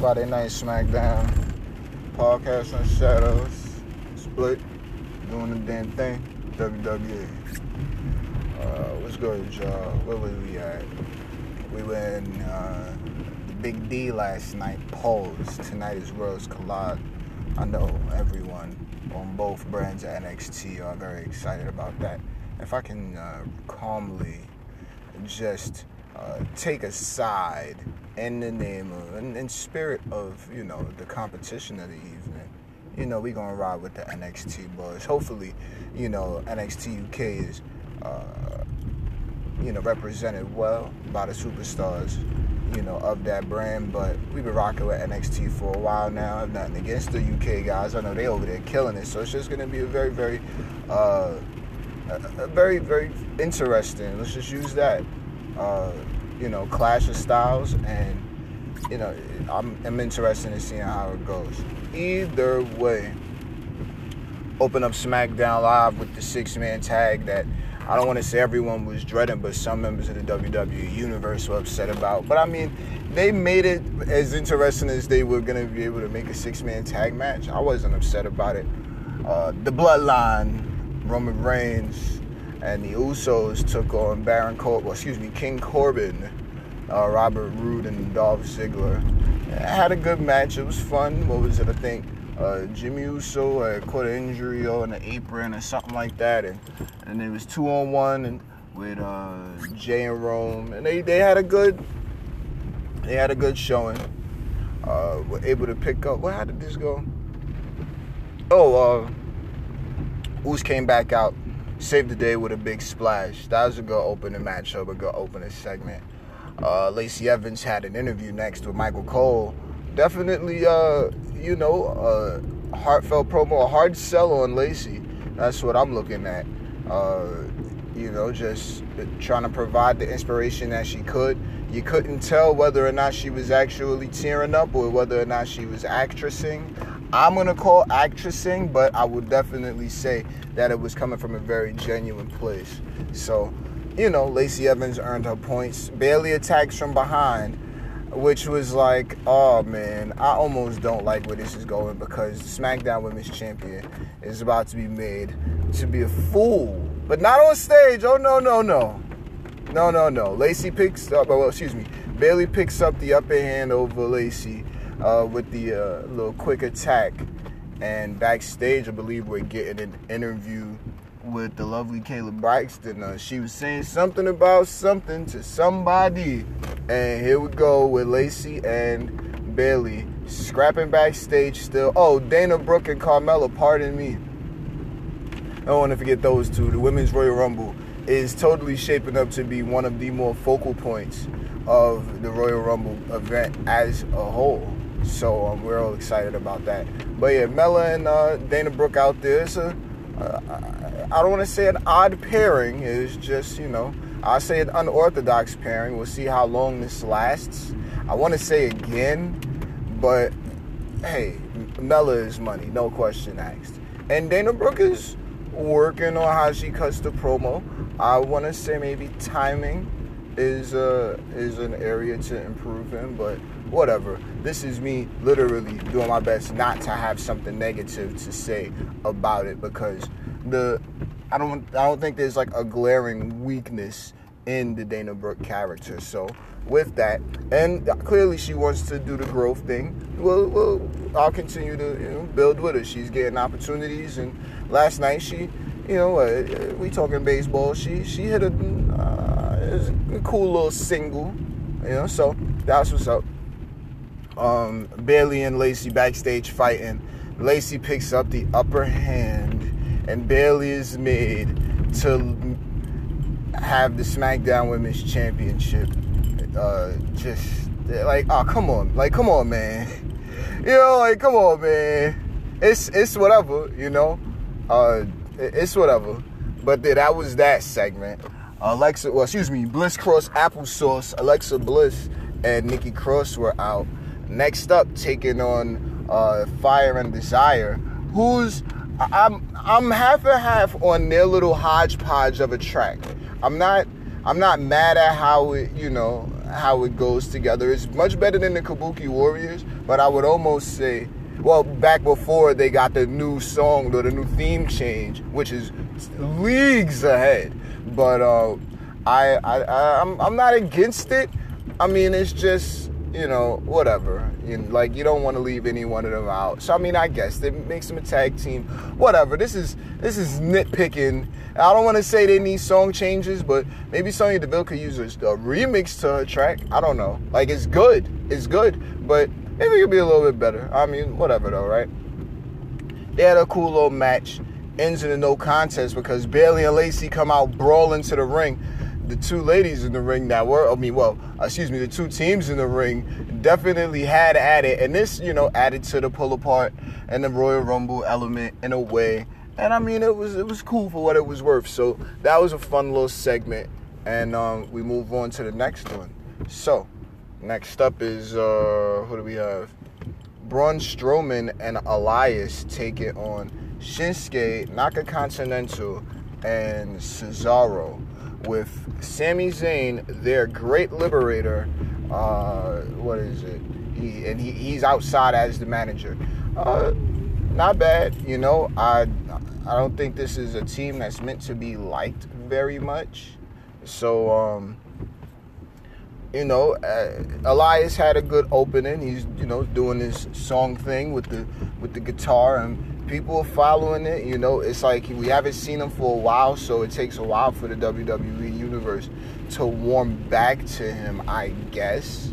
Friday Night SmackDown. Podcast on Shadows. Split. Doing the damn thing. WWE. Uh, what's good, y'all? Where were we at? We were in uh, Big D last night. Pose. Tonight is Worlds Collide. I know everyone on both brands of NXT are very excited about that. If I can uh, calmly just uh, take a side in the name of, in, in spirit of, you know, the competition of the evening, you know, we gonna ride with the NXT boys. Hopefully, you know, NXT UK is, uh, you know, represented well by the superstars, you know, of that brand. But we've been rocking with NXT for a while now. I have nothing against the UK guys. I know they over there killing it. So it's just gonna be a very, very, uh, a, a very, very interesting. Let's just use that. Uh, you know, clash of styles, and you know, I'm, I'm interested in seeing how it goes. Either way, open up SmackDown Live with the six man tag that I don't want to say everyone was dreading, but some members of the WWE universe were upset about. But I mean, they made it as interesting as they were going to be able to make a six man tag match. I wasn't upset about it. Uh, the Bloodline, Roman Reigns, and the Usos took on Baron Corbin, well, excuse me, King Corbin, uh, Robert Roode, and Dolph Ziggler. Had a good match. It was fun. What was it? I think uh, Jimmy Uso had caught an injury on an apron or something like that, and and it was two on one and with uh, Jay and Rome, and they, they had a good they had a good showing. Uh, were able to pick up. Well, how did this go? Oh, uh, Us came back out saved the day with a big splash. That was a good opening matchup, a good opening segment. Uh, Lacey Evans had an interview next with Michael Cole. Definitely, uh, you know, a heartfelt promo, a hard sell on Lacey. That's what I'm looking at. Uh, you know, just trying to provide the inspiration that she could. You couldn't tell whether or not she was actually tearing up or whether or not she was actressing. I'm gonna call actressing, but I would definitely say that it was coming from a very genuine place. So, you know, Lacey Evans earned her points. Bayley attacks from behind, which was like, oh man, I almost don't like where this is going because SmackDown Women's Champion is about to be made to be a fool, but not on stage. Oh no, no, no, no, no, no. Lacey picks up. Oh, well, excuse me. Bayley picks up the upper hand over Lacey uh, with the uh, little quick attack and backstage, I believe we're getting an interview with the lovely Kayla Braxton. Uh, she was saying something about something to somebody. And here we go with Lacey and Bayley scrapping backstage still. Oh, Dana Brooke and Carmella, pardon me. I don't want to forget those two. The Women's Royal Rumble is totally shaping up to be one of the more focal points of the Royal Rumble event as a whole. So um, we're all excited about that. But yeah, Mela and uh, Dana Brooke out there. It's a, uh, I don't want to say an odd pairing. It's just, you know, I say an unorthodox pairing. We'll see how long this lasts. I want to say again, but hey, Mela is money, no question asked. And Dana Brooke is working on how she cuts the promo. I want to say maybe timing is uh, is an area to improve in, but whatever. This is me literally doing my best not to have something negative to say about it because the I don't I don't think there's like a glaring weakness in the Dana Brooke character. So with that, and clearly she wants to do the growth thing. Well, well I'll continue to you know, build with her. She's getting opportunities, and last night she, you know, uh, we talking baseball. She she hit a, uh, a cool little single, you know. So that's what's up um, Bayley and Lacey backstage fighting. Lacey picks up the upper hand, and Bayley is made to have the SmackDown Women's Championship. Uh, just like, oh, come on, like, come on, man. You know, like, come on, man. It's it's whatever, you know. Uh, it's whatever. But that was that segment. Alexa, well, excuse me, Bliss Cross Applesauce, Alexa Bliss and Nikki Cross were out. Next up, taking on uh, Fire and Desire, who's I'm I'm half and half on their little hodgepodge of a track. I'm not I'm not mad at how it you know how it goes together. It's much better than the Kabuki Warriors, but I would almost say, well, back before they got the new song or the new theme change, which is leagues ahead. But uh, I, I, I, I'm, I'm not against it. I mean, it's just you know, whatever. You like you don't want to leave any one of them out. So I mean, I guess they makes them a tag team. Whatever. This is this is nitpicking. I don't want to say they need song changes, but maybe Sonya Deville could use a, a remix to a track. I don't know. Like it's good. It's good, but maybe it could be a little bit better. I mean, whatever though, right? They had a cool little match. Ends in a no contest because Bayley and Lacey come out brawling to the ring the two ladies in the ring that were, I mean, well, excuse me, the two teams in the ring definitely had at it. And this, you know, added to the pull apart and the Royal Rumble element in a way. And I mean, it was it was cool for what it was worth. So that was a fun little segment. And um, we move on to the next one. So next up is uh, who do we have? Braun Strowman and Elias take it on Shinsuke, Naka Continental, and Cesaro with Sami Zayn, their great liberator. Uh, what is it? He, and he, he's outside as the manager. Uh, not bad, you know. I I don't think this is a team that's meant to be liked very much. So um, you know, uh, Elias had a good opening. He's you know doing his song thing with the with the guitar and people are following it. You know, it's like we haven't seen him for a while, so it takes a while for the WWE universe to warm back to him, I guess.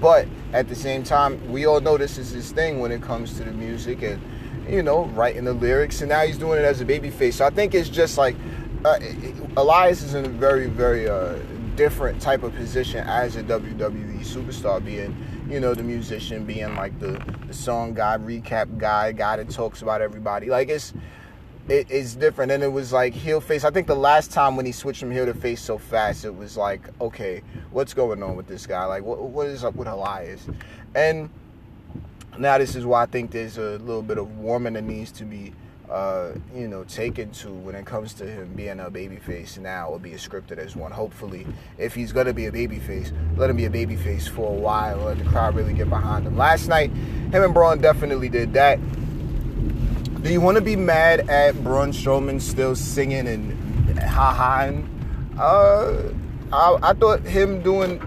But at the same time, we all know this is his thing when it comes to the music and you know writing the lyrics, and now he's doing it as a babyface. So I think it's just like uh, Elias is in a very, very uh, different type of position as a WWE superstar, being you know, the musician being like the, the song guy, recap guy, guy that talks about everybody. Like it's it's different. And it was like heel face. I think the last time when he switched from heel to face so fast, it was like, okay, what's going on with this guy? Like, what what is up with Elias? And now this is why I think there's a little bit of warming that needs to be uh, you know, taken to when it comes to him being a babyface now or be as scripted as one. Hopefully, if he's gonna be a babyface, let him be a babyface for a while, let the crowd really get behind him. Last night, him and Braun definitely did that. Do you want to be mad at Braun Strowman still singing and ha ha? Uh, I, I thought him doing,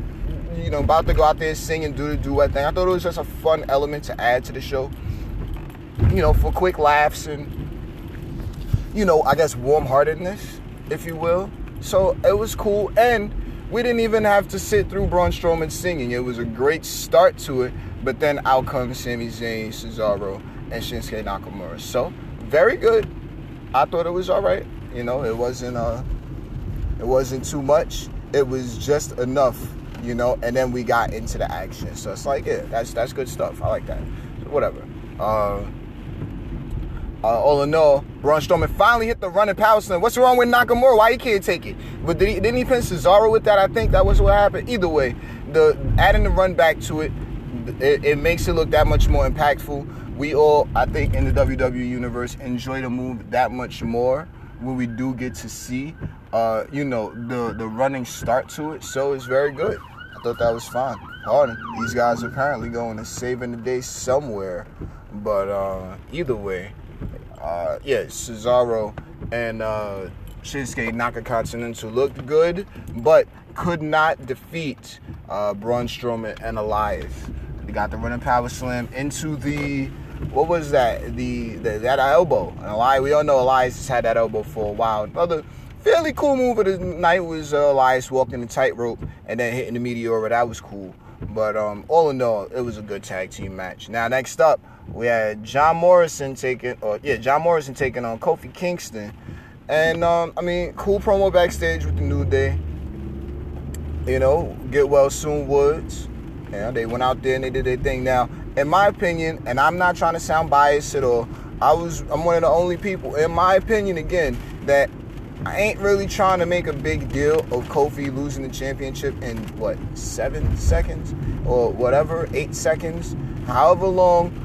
you know, about to go out there singing, do the duet thing. I thought it was just a fun element to add to the show. You know, for quick laughs and you know, I guess warm heartedness, if you will. So it was cool. And we didn't even have to sit through Braun Strowman singing. It was a great start to it. But then out comes Sami Zayn, Cesaro, and Shinsuke Nakamura. So very good. I thought it was all right. You know, it wasn't uh, it wasn't too much. It was just enough. You know, and then we got into the action. So it's like, yeah, that's that's good stuff. I like that. So whatever. Uh, uh, all in all, Braun Strowman finally hit the running power slam. What's wrong with Nakamura? Why he can't take it? But did he, didn't he pin Cesaro with that? I think that was what happened. Either way, the adding the run back to it, it, it makes it look that much more impactful. We all, I think, in the WWE universe, enjoy the move that much more when we do get to see, uh, you know, the the running start to it. So it's very good. I thought that was fine. Pardon. These guys are apparently going to saving the day somewhere. But uh, either way, uh, yeah, Cesaro and uh, Shinsuke Nakakontinental looked good, but could not defeat uh, Braun Strowman and Elias. They got the running power slam into the what was that? The, the that elbow. And Elias, we all know Elias has had that elbow for a while. Another fairly cool move of the night was uh, Elias walking the tightrope and then hitting the meteor. That was cool. But um, all in all, it was a good tag team match. Now, next up, we had John Morrison taking, or yeah, John Morrison taking on Kofi Kingston, and um, I mean, cool promo backstage with the New Day. You know, get well soon Woods. Yeah, they went out there and they did their thing. Now, in my opinion, and I'm not trying to sound biased at all, I was I'm one of the only people, in my opinion, again, that I ain't really trying to make a big deal of Kofi losing the championship in what seven seconds or whatever, eight seconds, however long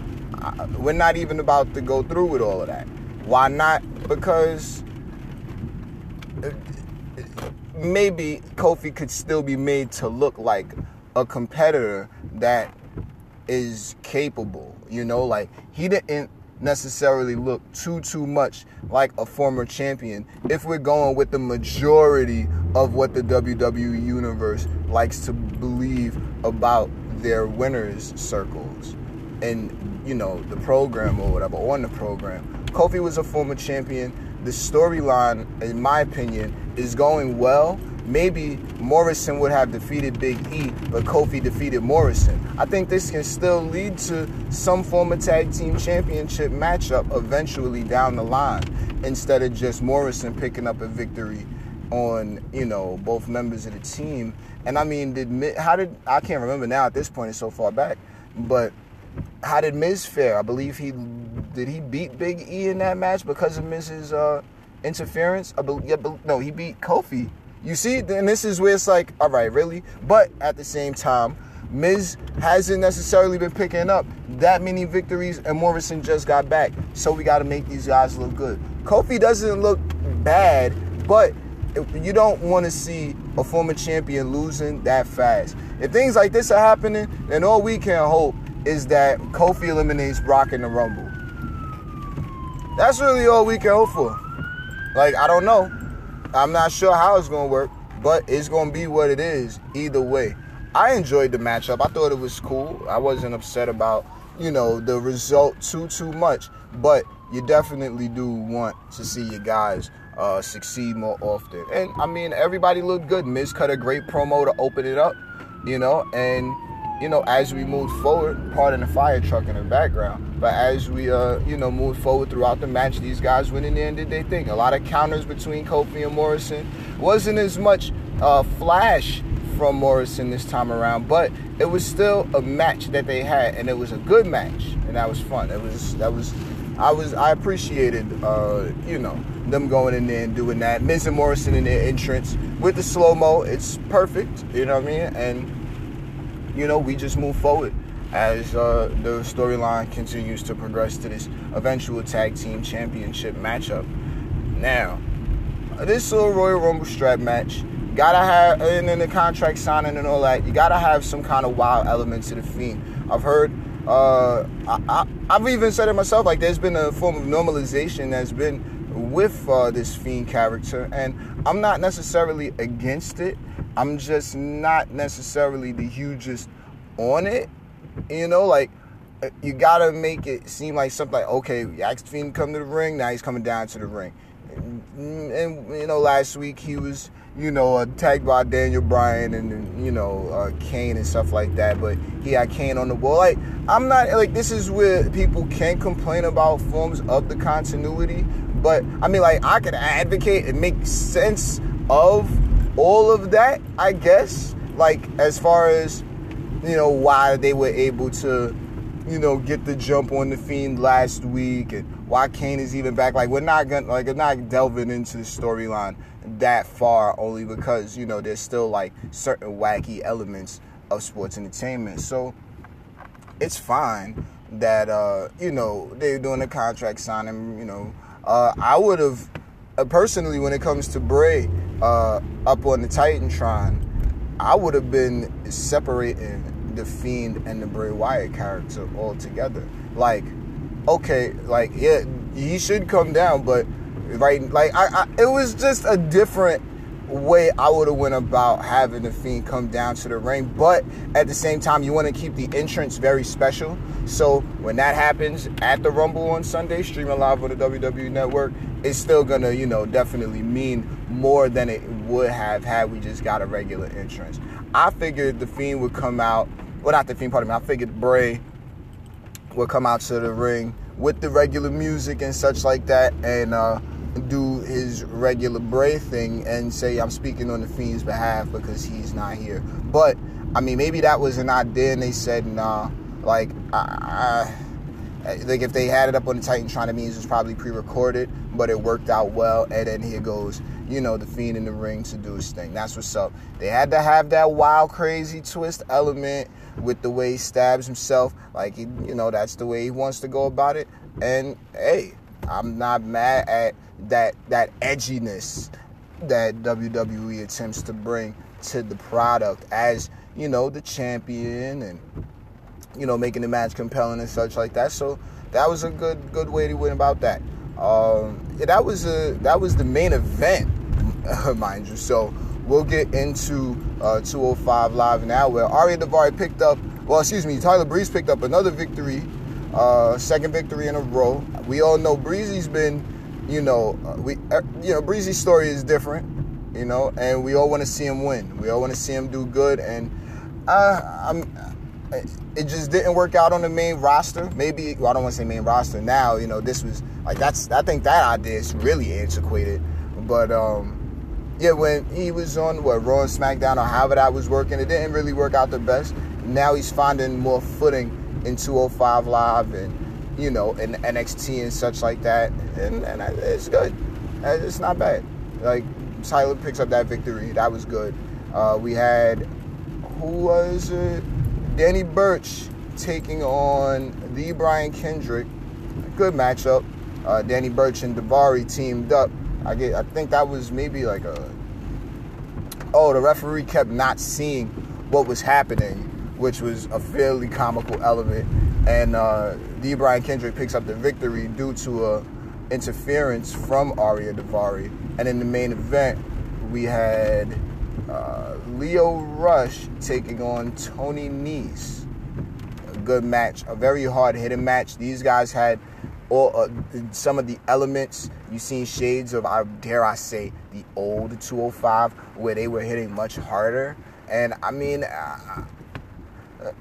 we're not even about to go through with all of that. Why not? Because uh, maybe Kofi could still be made to look like a competitor that is capable. You know, like he didn't necessarily look too too much like a former champion. If we're going with the majority of what the WWE universe likes to believe about their winners circles and you know the program or whatever on the program Kofi was a former champion. The storyline in my opinion is going well maybe Morrison would have defeated Big E, but Kofi defeated Morrison. I think this can still lead to some form of tag team championship matchup eventually down the line, instead of just Morrison picking up a victory on you know both members of the team. And I mean, did how did I can't remember now at this point? It's so far back, but how did Miz fare? I believe he did he beat Big E in that match because of Miz's uh, interference. I yeah, no, he beat Kofi you see, and this is where it's like, all right, really? But at the same time, Miz hasn't necessarily been picking up that many victories, and Morrison just got back. So we got to make these guys look good. Kofi doesn't look bad, but you don't want to see a former champion losing that fast. If things like this are happening, then all we can hope is that Kofi eliminates Brock in the Rumble. That's really all we can hope for. Like, I don't know. I'm not sure how it's going to work, but it's going to be what it is either way. I enjoyed the matchup. I thought it was cool. I wasn't upset about, you know, the result too too much, but you definitely do want to see your guys uh, succeed more often. And I mean, everybody looked good. Miz cut a great promo to open it up, you know, and you know, as we moved forward, pardon the fire truck in the background, but as we, uh, you know, moved forward throughout the match, these guys went in there and did their thing. A lot of counters between Kofi and Morrison. Wasn't as much uh, flash from Morrison this time around, but it was still a match that they had, and it was a good match, and that was fun. It was that was, I was I appreciated, uh, you know, them going in there and doing that. Miz and Morrison in their entrance with the slow mo, it's perfect. You know what I mean? And you know, we just move forward as uh, the storyline continues to progress to this eventual tag team championship matchup. Now, this little Royal Rumble strap match, gotta have, and then the contract signing and all that, you gotta have some kind of wild element to the Fiend. I've heard, uh, I, have even said it myself, like there's been a form of normalization that's been with uh, this Fiend character, and I'm not necessarily against it. I'm just not necessarily the hugest on it. You know, like uh, you gotta make it seem like something like okay, asked Fiend come to the ring, now he's coming down to the ring. And, and you know, last week he was you know uh, tagged by Daniel Bryan and you know uh, Kane and stuff like that, but he had Kane on the wall. Like I'm not like this is where people can complain about forms of the continuity, but I mean like I can advocate and make sense of all of that, I guess. Like as far as you know why they were able to, you know, get the jump on the Fiend last week and why Kane is even back. Like we're not gonna like we're not delving into the storyline that far only because you know there's still like certain wacky elements of sports entertainment. So it's fine that uh, you know they're doing a contract signing. You know, uh, I would have personally when it comes to Bray uh, up on the Titantron, I would have been separating the Fiend and the Bray Wyatt character altogether. Like, okay, like yeah, he should come down, but right, like I, I it was just a different way I would have went about having the Fiend come down to the ring. But at the same time, you want to keep the entrance very special. So when that happens at the Rumble on Sunday, streaming live on the WWE Network, it's still gonna, you know, definitely mean more than it would have had we just got a regular entrance. I figured the Fiend would come out, well, not the Fiend, pardon me. I figured Bray would come out to the ring with the regular music and such like that, and uh, do his regular Bray thing and say I'm speaking on the Fiend's behalf because he's not here. But I mean, maybe that was an idea, and they said nah. Like I, I like if they had it up on the Titantron, it means it was probably pre-recorded, but it worked out well. And then here goes, you know, the Fiend in the ring to do his thing. That's what's up. They had to have that wild, crazy twist element with the way he stabs himself. Like he, you know, that's the way he wants to go about it. And hey, I'm not mad at that that edginess that WWE attempts to bring to the product as you know, the champion and you know, making the match compelling and such like that. So that was a good good way to win about that. Um, yeah, that was a that was the main event, mind you. So we'll get into uh, 205 live now, where Ariya Daivari picked up, well, excuse me, Tyler Breeze picked up another victory, uh, second victory in a row. We all know Breezy's been, you know, uh, we, uh, you know, Breezy's story is different, you know, and we all want to see him win. We all want to see him do good, and I'm it just didn't work out on the main roster. Maybe well, I don't want to say main roster now. You know, this was like that's I think that idea is really antiquated. But um, yeah, when he was on what Raw and SmackDown or however that was working, it didn't really work out the best. Now he's finding more footing in 205 Live and you know in NXT and such like that, and, and it's good. It's not bad. Like Tyler picks up that victory. That was good. Uh, we had who was it? Danny Burch taking on the Brian Kendrick. Good matchup. Uh, Danny Burch and Daivari teamed up. I get. I think that was maybe like a. Oh, the referee kept not seeing what was happening, which was a fairly comical element. And uh, The Brian Kendrick picks up the victory due to a interference from Ariya Daivari. And in the main event, we had uh, Lio Rush taking on Tony Nese. A good match, a very hard hitting match. These guys had all uh, some of the elements. You've seen shades of, I dare I say, the old 205 where they were hitting much harder. And I mean, uh, uh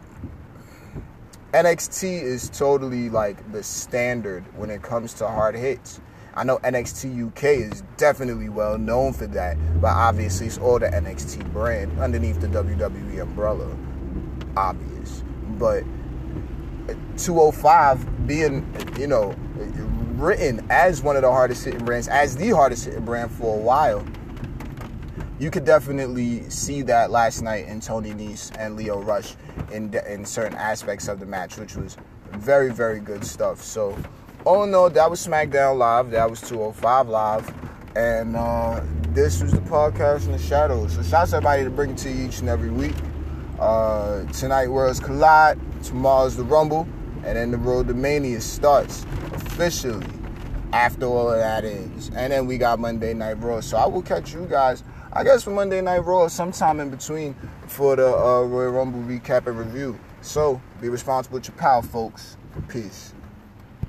NXT is totally like the standard when it comes to hard hits. I know NXT UK is definitely well known for that, but obviously it's all the NXT brand underneath the WWE umbrella. Obvious. But 205 being, you know, written as one of the hardest hitting brands, as the hardest hitting brand for a while, you could definitely see that last night in Tony Nese and Lio Rush in, in certain aspects of the match, which was very, very good stuff. So, Oh no, that was SmackDown Live. That was 205 Live. And uh, this was the podcast in the shadows. So shout out to everybody to bring it to you each and every week. Uh, tonight Worlds Collide. Tomorrow's the Rumble. And then the Road to Mania starts officially after all of that is. And then we got Monday Night Raw. So I will catch you guys, I guess, for Monday Night Raw sometime in between for the uh, Royal Rumble recap and review. So be responsible with your power, folks. Peace.